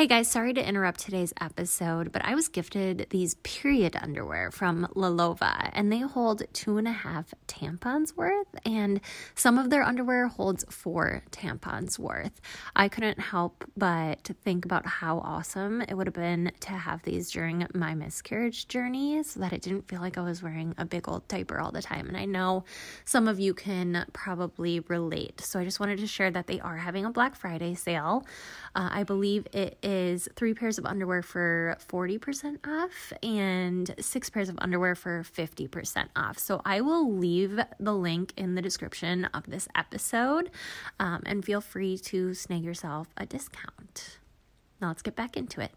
Hey guys, sorry to interrupt today's episode, but I was gifted these period underwear from Lilova, and they hold two and a half tampons worth, and some of their underwear holds four tampons worth. I couldn't help but think about how awesome it would have been to have these during my miscarriage journey so that it didn't feel like I was wearing a big old diaper all the time. And I know some of you can probably relate, so I just wanted to share that they are having a Black Friday sale. Uh, I believe it is three pairs of underwear for 40% off and six pairs of underwear for 50% off. So I will leave the link in the description of this episode um, and feel free to snag yourself a discount. Now let's get back into it.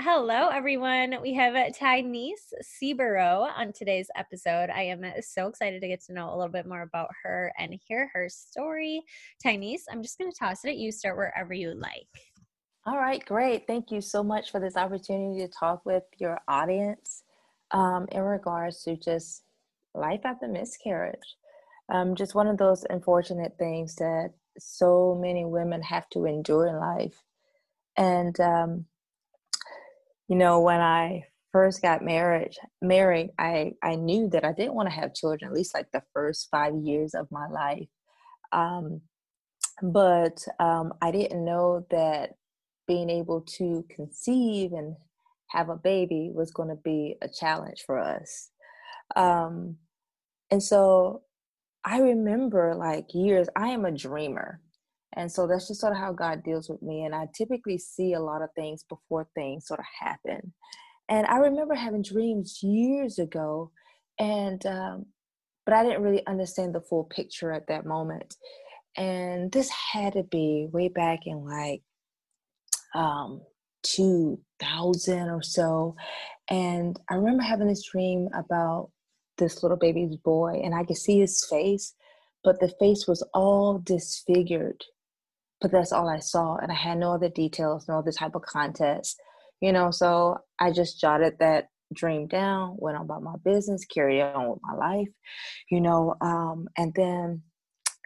Hello, everyone. We have Tyneise Seaborough on today's episode. I am so excited to get to know a little bit more about her and hear her story. Tyneise, I'm just going to toss it at you. Start wherever you like. All right, great. Thank you so much for this opportunity to talk with your audience um, in regards to just life after miscarriage. Um, just one of those unfortunate things that so many women have to endure in life. And um, you know, when I first got married, married, I I knew that I didn't want to have children. At least like the first five years of my life. Um, but um, I didn't know that being able to conceive and have a baby was going to be a challenge for us. Um, and so I remember like years, I am a dreamer. And so that's just sort of how God deals with me. And I typically see a lot of things before things sort of happen. And I remember having dreams years ago, and um, but I didn't really understand the full picture at that moment. And this had to be way back in like um, 2000 or so. And I remember having this dream about this little baby's boy, and I could see his face, but the face was all disfigured but that's all I saw. And I had no other details, no other type of context, you know. So I just jotted that dream down, went on about my business, carried on with my life, you know. Um, and then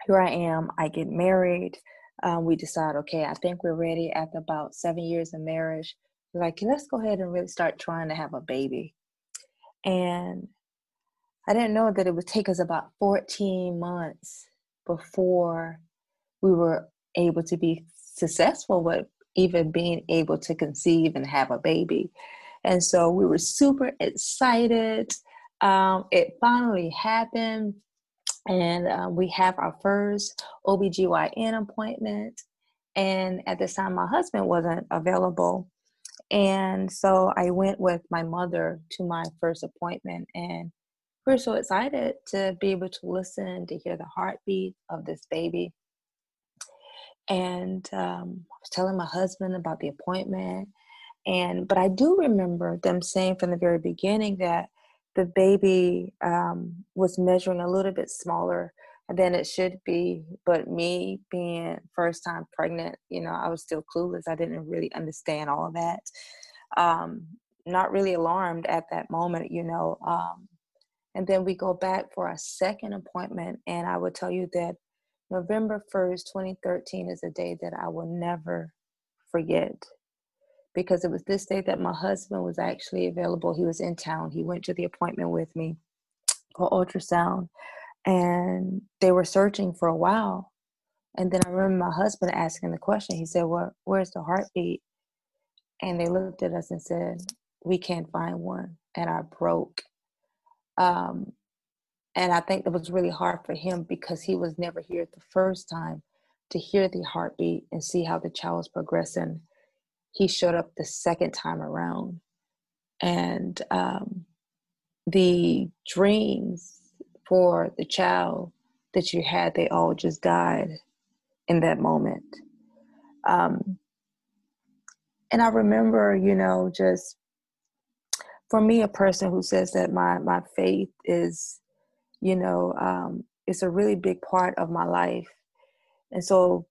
here I am, I get married. Um, we decide, okay, I think we're ready after about seven years of marriage. We're like, let's go ahead and really start trying to have a baby. And I didn't know that it would take us about 14 months before we were able to be successful with even being able to conceive and have a baby. And so we were super excited. Um, it finally happened. And uh, we have our first OBGYN appointment. And at this time, my husband wasn't available. And so I went with my mother to my first appointment. And we're so excited to be able to listen, to hear the heartbeat of this baby and um, I was telling my husband about the appointment. And but I do remember them saying from the very beginning that the baby um, was measuring a little bit smaller than it should be. But me being first time pregnant, you know, I was still clueless. I didn't really understand all of that. Um, not really alarmed at that moment, you know. Um, and then we go back for a second appointment, and I would tell you that November 1st, 2013 is a day that I will never forget because it was this day that my husband was actually available. He was in town. He went to the appointment with me for ultrasound and they were searching for a while. And then I remember my husband asking the question. He said, well, Where's the heartbeat? And they looked at us and said, We can't find one. And I broke. Um, and I think it was really hard for him because he was never here the first time to hear the heartbeat and see how the child was progressing. He showed up the second time around. And um, the dreams for the child that you had, they all just died in that moment. Um, and I remember, you know, just for me, a person who says that my my faith is, you know, um, it's a really big part of my life, and so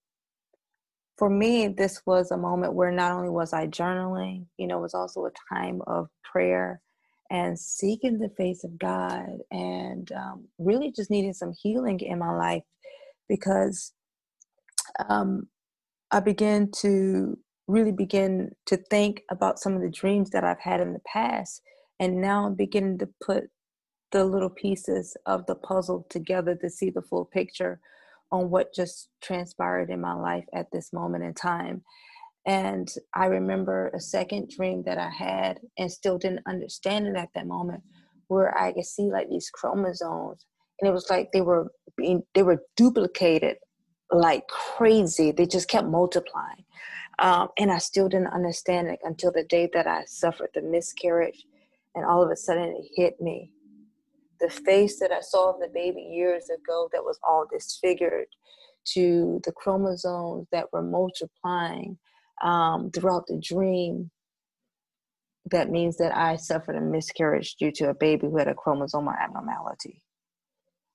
for me, this was a moment where not only was I journaling, you know, it was also a time of prayer and seeking the face of God and um, really just needing some healing in my life because um, I began to really begin to think about some of the dreams that I've had in the past. And now I'm beginning to put the little pieces of the puzzle together to see the full picture on what just transpired in my life at this moment in time. And I remember a second dream that I had and still didn't understand it at that moment, where I could see like these chromosomes. And it was like they were being they were duplicated like crazy. They just kept multiplying. Um, and I still didn't understand it until the day that I suffered the miscarriage. And all of a sudden it hit me. The face that I saw of the baby years ago that was all disfigured to the chromosomes that were multiplying um, throughout the dream, that means that I suffered a miscarriage due to a baby who had a chromosomal abnormality.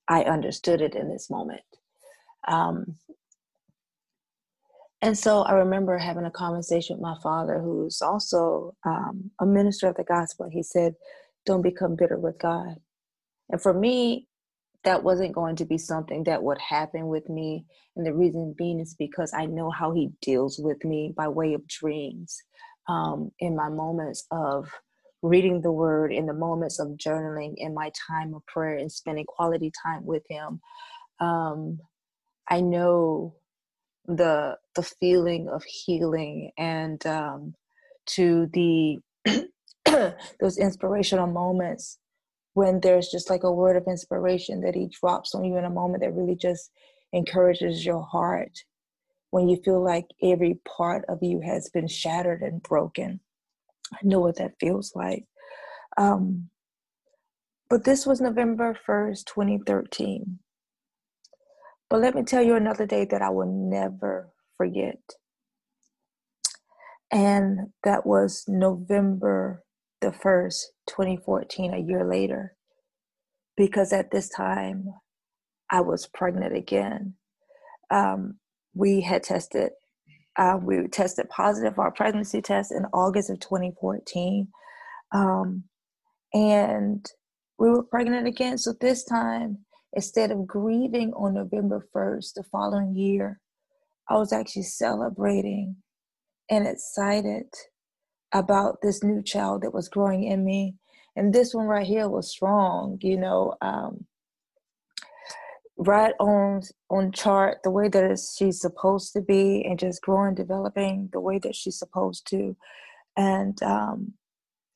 I understood it in this moment. Um, and so I remember having a conversation with my father, who's also um, a minister of the gospel. He said, Don't become bitter with God. And for me, that wasn't going to be something that would happen with me. And the reason being is because I know how he deals with me by way of dreams um, in my moments of reading the word, in the moments of journaling, in my time of prayer and spending quality time with him. Um, I know the the feeling of healing and um, to the those inspirational moments when there's just like a word of inspiration that he drops on you in a moment that really just encourages your heart when you feel like every part of you has been shattered and broken. I know what that feels like. Um, but this was november 1st 2013 but let me tell you another day that i will never forget. And that was november the 1st, 2014, a year later, because at this time I was pregnant again. Um, we had tested, uh, we tested positive for our pregnancy test in August of 2014. Um, and we were pregnant again. So this time, instead of grieving on November 1st, the following year, I was actually celebrating and excited about this new child that was growing in me. And this one right here was strong, you know, um, right on on chart the way that she's supposed to be and just growing developing the way that she's supposed to and um,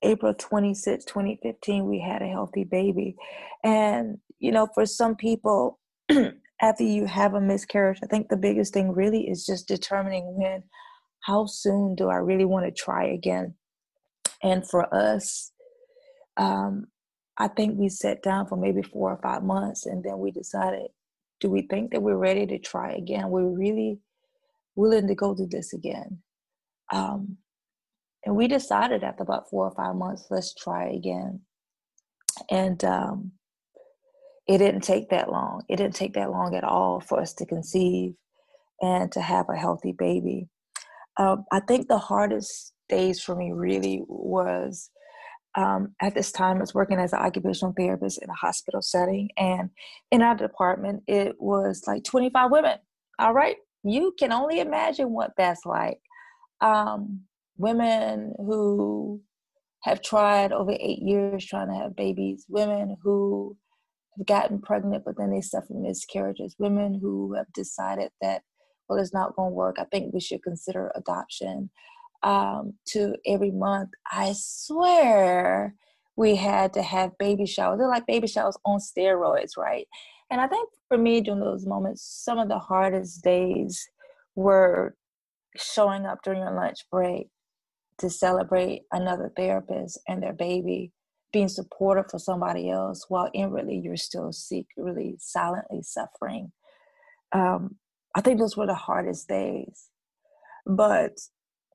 april 26 2015 we had a healthy baby and you know for some people after you have a miscarriage i think the biggest thing really is just determining when how soon do I really want to try again? And for us, um, I think we sat down for maybe four or five months and then we decided do we think that we're ready to try again? We're really willing to go do this again. Um, and we decided after about four or five months, let's try again. And um, it didn't take that long. It didn't take that long at all for us to conceive and to have a healthy baby. Um, I think the hardest days for me really was um, at this time I was working as an occupational therapist in a hospital setting, and in our department it was like 25 women. All right, you can only imagine what that's like. Um, women who have tried over eight years trying to have babies, women who have gotten pregnant but then they suffer miscarriages, women who have decided that well, it's not going to work. I think we should consider adoption. Um, to every month, I swear we had to have baby showers. They're like baby showers on steroids, right? And I think for me, during those moments, some of the hardest days were showing up during your lunch break to celebrate another therapist and their baby, being supportive for somebody else while inwardly you're still secretly, silently suffering. Um, I think those were the hardest days. But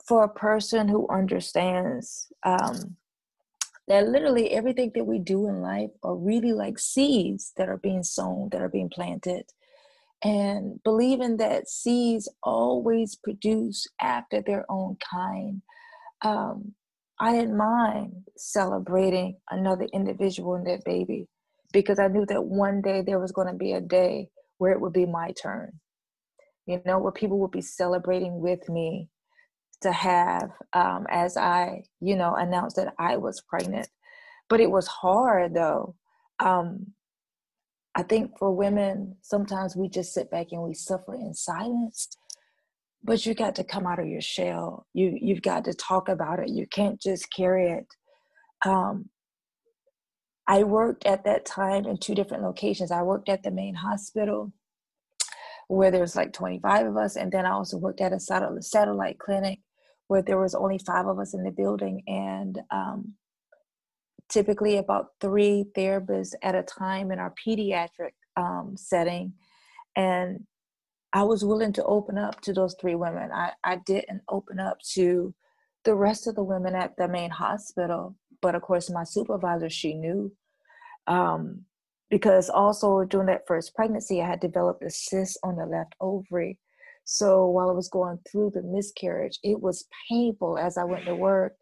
for a person who understands um, that literally everything that we do in life are really like seeds that are being sown, that are being planted, and believing that seeds always produce after their own kind. Um, I didn't mind celebrating another individual and their baby because I knew that one day there was going to be a day where it would be my turn. You know, where people would be celebrating with me to have um, as I, you know, announced that I was pregnant. But it was hard though. Um, I think for women, sometimes we just sit back and we suffer in silence. But you got to come out of your shell. You you've got to talk about it. You can't just carry it. Um, I worked at that time in two different locations. I worked at the main hospital where there was like 25 of us, and then I also worked at a satellite clinic where there was only five of us in the building, and um, typically about three therapists at a time in our pediatric um, setting. And I was willing to open up to those three women. I, I didn't open up to the rest of the women at the main hospital. But of course, my supervisor, she knew. Um, because also during that first pregnancy, I had developed a cyst on the left ovary. So while I was going through the miscarriage, it was painful as I went to work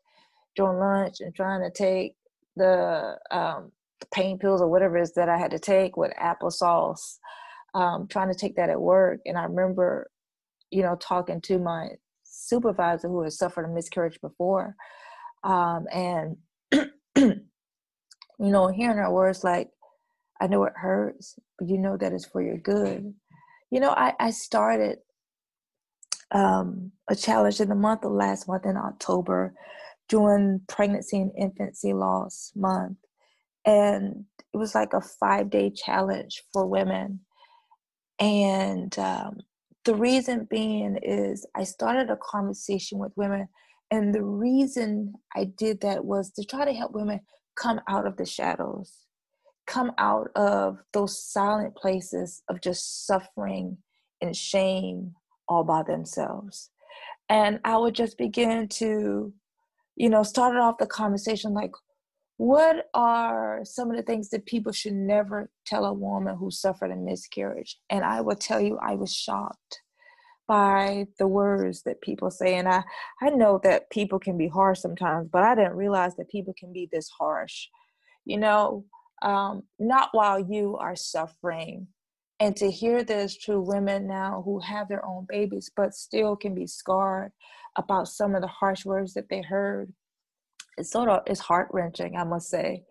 during lunch and trying to take the um, pain pills or whatever it is that I had to take with applesauce, um, trying to take that at work. And I remember, you know, talking to my supervisor who had suffered a miscarriage before. Um, and, you know, hearing her words like, I know it hurts, but you know that it's for your good. You know, I, I started um, a challenge in the month of last month in October during pregnancy and infancy loss month. And it was like a five day challenge for women. And um, the reason being is I started a conversation with women. And the reason I did that was to try to help women come out of the shadows, come out of those silent places of just suffering and shame all by themselves. And I would just begin to you know, started off the conversation like, what are some of the things that people should never tell a woman who suffered a miscarriage? And I will tell you, I was shocked by the words that people say. And I, I know that people can be harsh sometimes, but I didn't realize that people can be this harsh. You know, um, not while you are suffering. And to hear this to women now who have their own babies, but still can be scarred about some of the harsh words that they heard. It's sort of it's heart wrenching, I must say.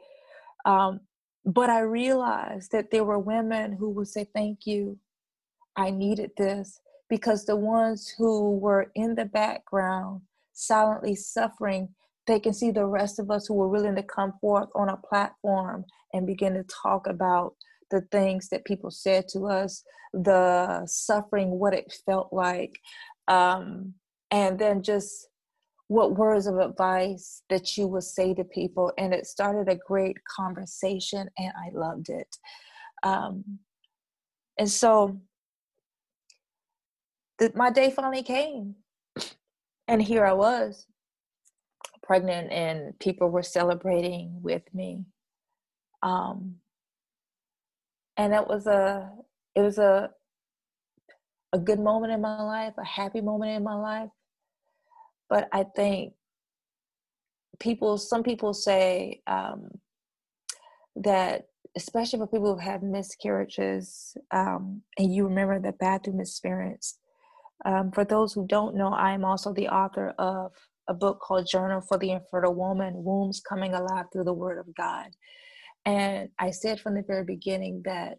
Um, but I realized that there were women who would say, "Thank you, I needed this," because the ones who were in the background, silently suffering, they can see the rest of us who were willing to come forth on a platform and begin to talk about the things that people said to us, the suffering, what it felt like, um, and then just what words of advice that you would say to people. And it started a great conversation and i loved it. Um, and so my day finally came and here i was pregnant and people were celebrating with me um, and it was a it was a a good moment in my life a happy moment in my life but I think people, some people say um, that, especially for people who have miscarriages, um, and you remember the bathroom experience. Um, for those who don't know, I am also the author of a book called Journal for the Infertile Woman Wombs Coming Alive Through the Word of God. And I said from the very beginning that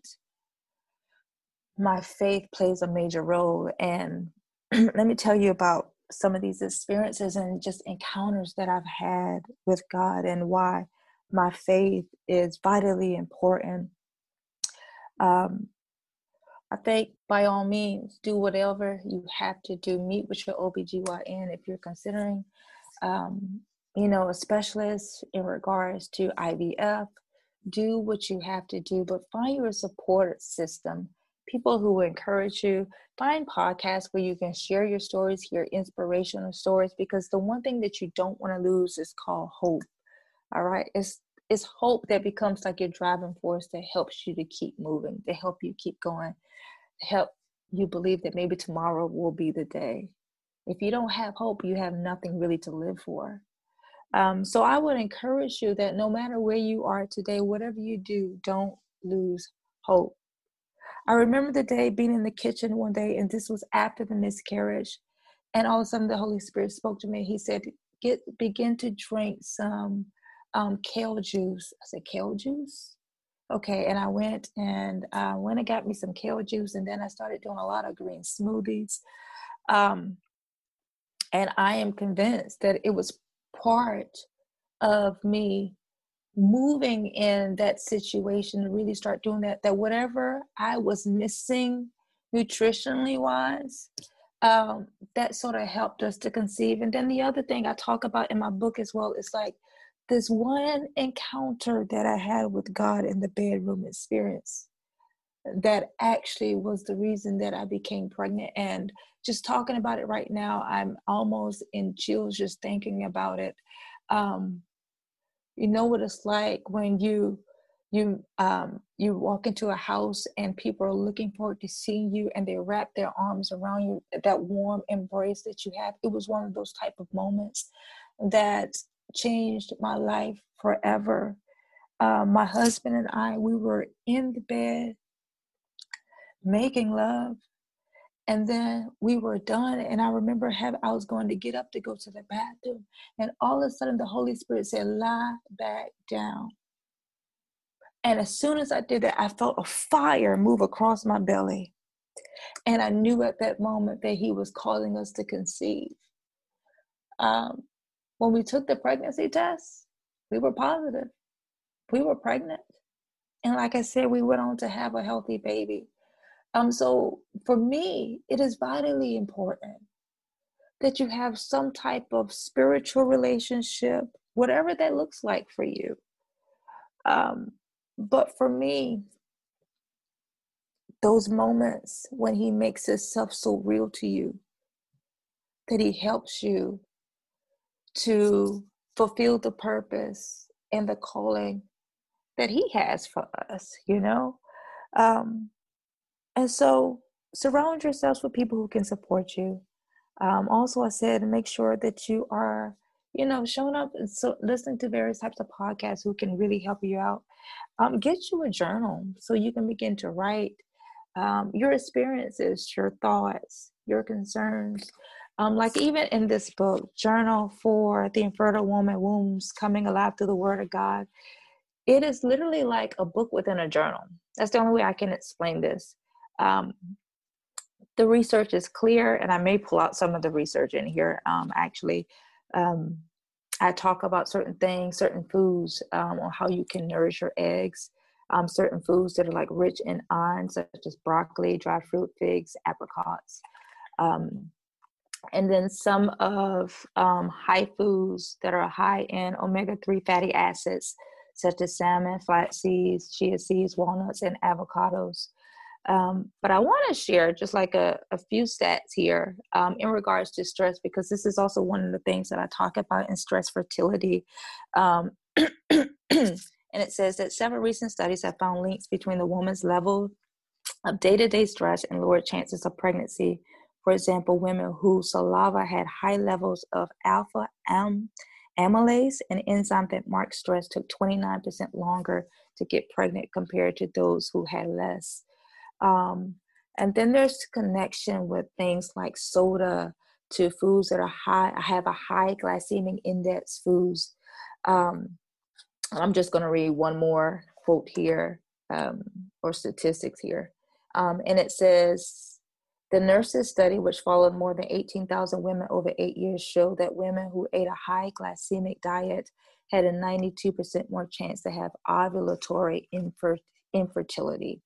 my faith plays a major role. And let me tell you about some of these experiences and just encounters that I've had with God and why my faith is vitally important. Um, I think by all means, do whatever you have to do. Meet with your OBGYN if you're considering, um, you know, a specialist in regards to IVF. Do what you have to do, but find your support system people who encourage you. Find podcasts where you can share your stories, hear inspirational stories, because the one thing that you don't want to lose is called hope. All right. It's it's hope that becomes like your driving force that helps you to keep moving, to help you keep going, help you believe that maybe tomorrow will be the day. If you don't have hope, you have nothing really to live for. Um, so I would encourage you that no matter where you are today, whatever you do, don't lose hope. I remember the day being in the kitchen one day, and this was after the miscarriage, and all of a sudden the Holy Spirit spoke to me. He said, "Get begin to drink some um, kale juice." I said, "Kale juice." Okay, and I went and uh, went and got me some kale juice, and then I started doing a lot of green smoothies. Um, and I am convinced that it was part of me moving in that situation to really start doing that that whatever i was missing nutritionally wise um, that sort of helped us to conceive. And then the other thing i talk about in my book as well is like this one encounter that i had with god in the bedroom experience that actually was the reason that i became pregnant. And just talking about it right now i'm almost in chills just thinking about it. Um, you know what it's like when you you um, you walk into a house and people are looking forward to seeing you and they wrap their arms around you that warm embrace that you have. It was one of those type of moments that changed my life forever. Uh, my husband and i we were in the bed making love. And then we were done and i remember have i was going to get up to go to the bathroom and all of a sudden the holy spirit said lie back down. And as soon as i did that i felt a fire move across my belly. And i knew at that moment that he was calling us to conceive. Um, when we took the pregnancy test we were positive. We were pregnant. And like i said we went on to have a healthy baby um, so for me, it is vitally important that you have some type of spiritual relationship, whatever that looks like for you. Um, but for me, those moments when he makes himself so real to you that he helps you to fulfill the purpose and the calling that he has for us, you know? Um, and so surround yourselves with people who can support you. Um, also, I said make sure that you are, you know, showing up and so listening to various types of podcasts who can really help you out. Um, get you a journal so you can begin to write um, your experiences, your thoughts, your concerns. Um, like even in this book, Journal for the Infertile Woman Wombs Coming Alive Through the Word of God, it is literally like a book within a journal. That's the only way I can explain this. Um, the research is clear, and I may pull out some of the research in here. Um, actually, um, I talk about certain things, certain foods, um, on how you can nourish your eggs. Um, certain foods that are like rich in iron, such as broccoli, dried fruit, figs, apricots. Um, and then some of um, high foods that are high in omega-3 fatty acids, such as salmon, flax seeds, chia seeds, walnuts, and avocados. Um, but I want to share just like a, a few stats here um, in regards to stress, because this is also one of the things that I talk about in stress fertility. Um, and it says that several recent studies have found links between the woman's level of day to day stress and lower chances of pregnancy. For example, women whose saliva had high levels of alpha am- amylase, an enzyme that marks stress, took 29% longer to get pregnant compared to those who had less. Um, and then there's connection with things like soda to foods that are high, have a high glycemic index foods. Um, I'm just going to read one more quote here um, or statistics here. Um, and it says the nurses study, which followed more than 18,000 women over eight years, showed that women who ate a high glycemic diet had a 92% more chance to have ovulatory infer- infertility.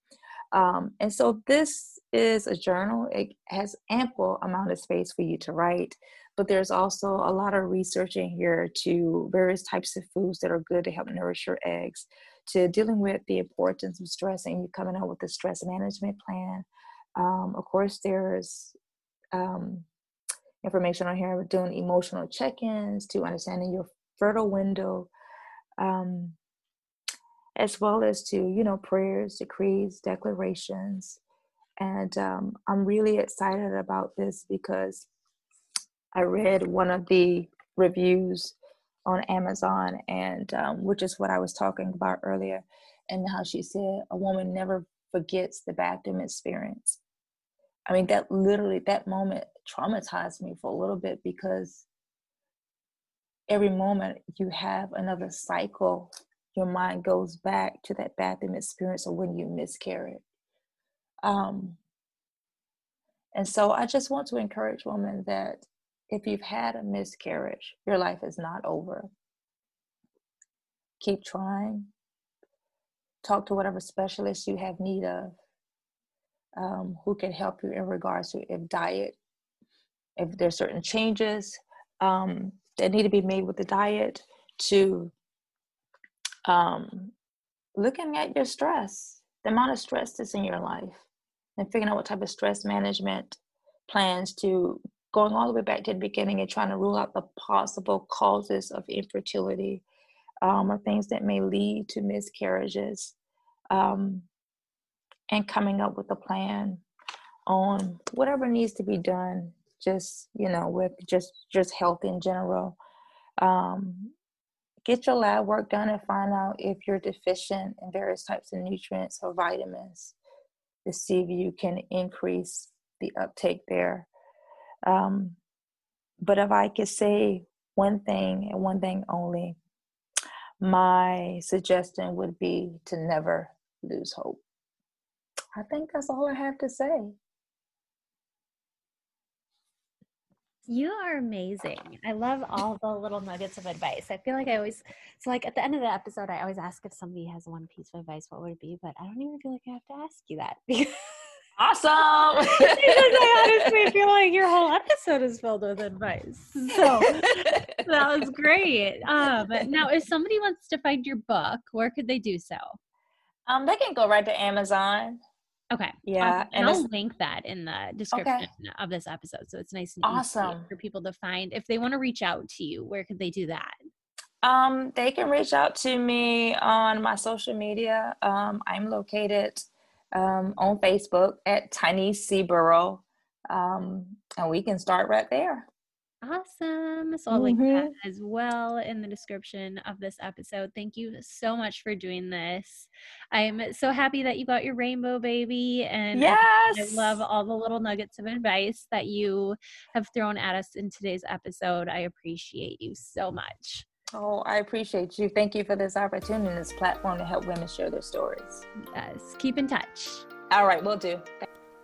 Um, and so this is a journal. It has ample amount of space for you to write, but there's also a lot of research in here to various types of foods that are good to help nourish your eggs, to dealing with the importance of stress and you coming out with a stress management plan. Um, of course, there's um, information on here doing emotional check-ins to understanding your fertile window, um, as well as to you know prayers, decrees, declarations, and um, I'm really excited about this because I read one of the reviews on Amazon, and um, which is what I was talking about earlier, and how she said a woman never forgets the bathroom experience. I mean, that literally, that moment traumatized me for a little bit because every moment you have another cycle, your mind goes back to that bathroom experience of when you miscarried. Um, and so I just want to encourage women that if you've had a miscarriage, your life is not over. Keep trying. Talk to whatever specialist you have need of um, who can help you in regards to if diet, if there's certain changes um, that need to be made with the diet, to um, looking at your stress, the amount of stress that's in your life, and figuring out what type of stress management plans to going all the way back to the beginning and trying to rule out the possible causes of infertility um, or things that may lead to miscarriages. Um, and coming up with a plan on whatever needs to be done just you know with just just health in general um, get your lab work done and find out if you're deficient in various types of nutrients or vitamins to see if you can increase the uptake there um, but if i could say one thing and one thing only my suggestion would be to never lose hope I think that's all I have to say. You are amazing. I love all the little nuggets of advice. I feel like I always, so like at the end of the episode, I always ask if somebody has one piece of advice, what would it be? But I don't even feel like I have to ask you that. awesome. because I honestly feel like your whole episode is filled with advice. So that was great. Um, but now, if somebody wants to find your book, where could they do so? Um, they can go right to Amazon. Okay. Yeah. And, and I'll link that in the description okay. of this episode. So it's nice and awesome for people to find. If they want to reach out to you, where could they do that? Um, they can reach out to me on my social media. Um, I'm located um, on Facebook at Tyneise Seaborough. Um, and we can start right there. Awesome. So I'll link that mm-hmm. as well in the description of this episode. Thank you so much for doing this. I'm so happy that you got your rainbow baby. And yes. I, I love all the little nuggets of advice that you have thrown at us in today's episode. I appreciate you so much. Oh, I appreciate you. Thank you for this opportunity and this platform to help women share their stories. Yes. Keep in touch. All right, we'll do.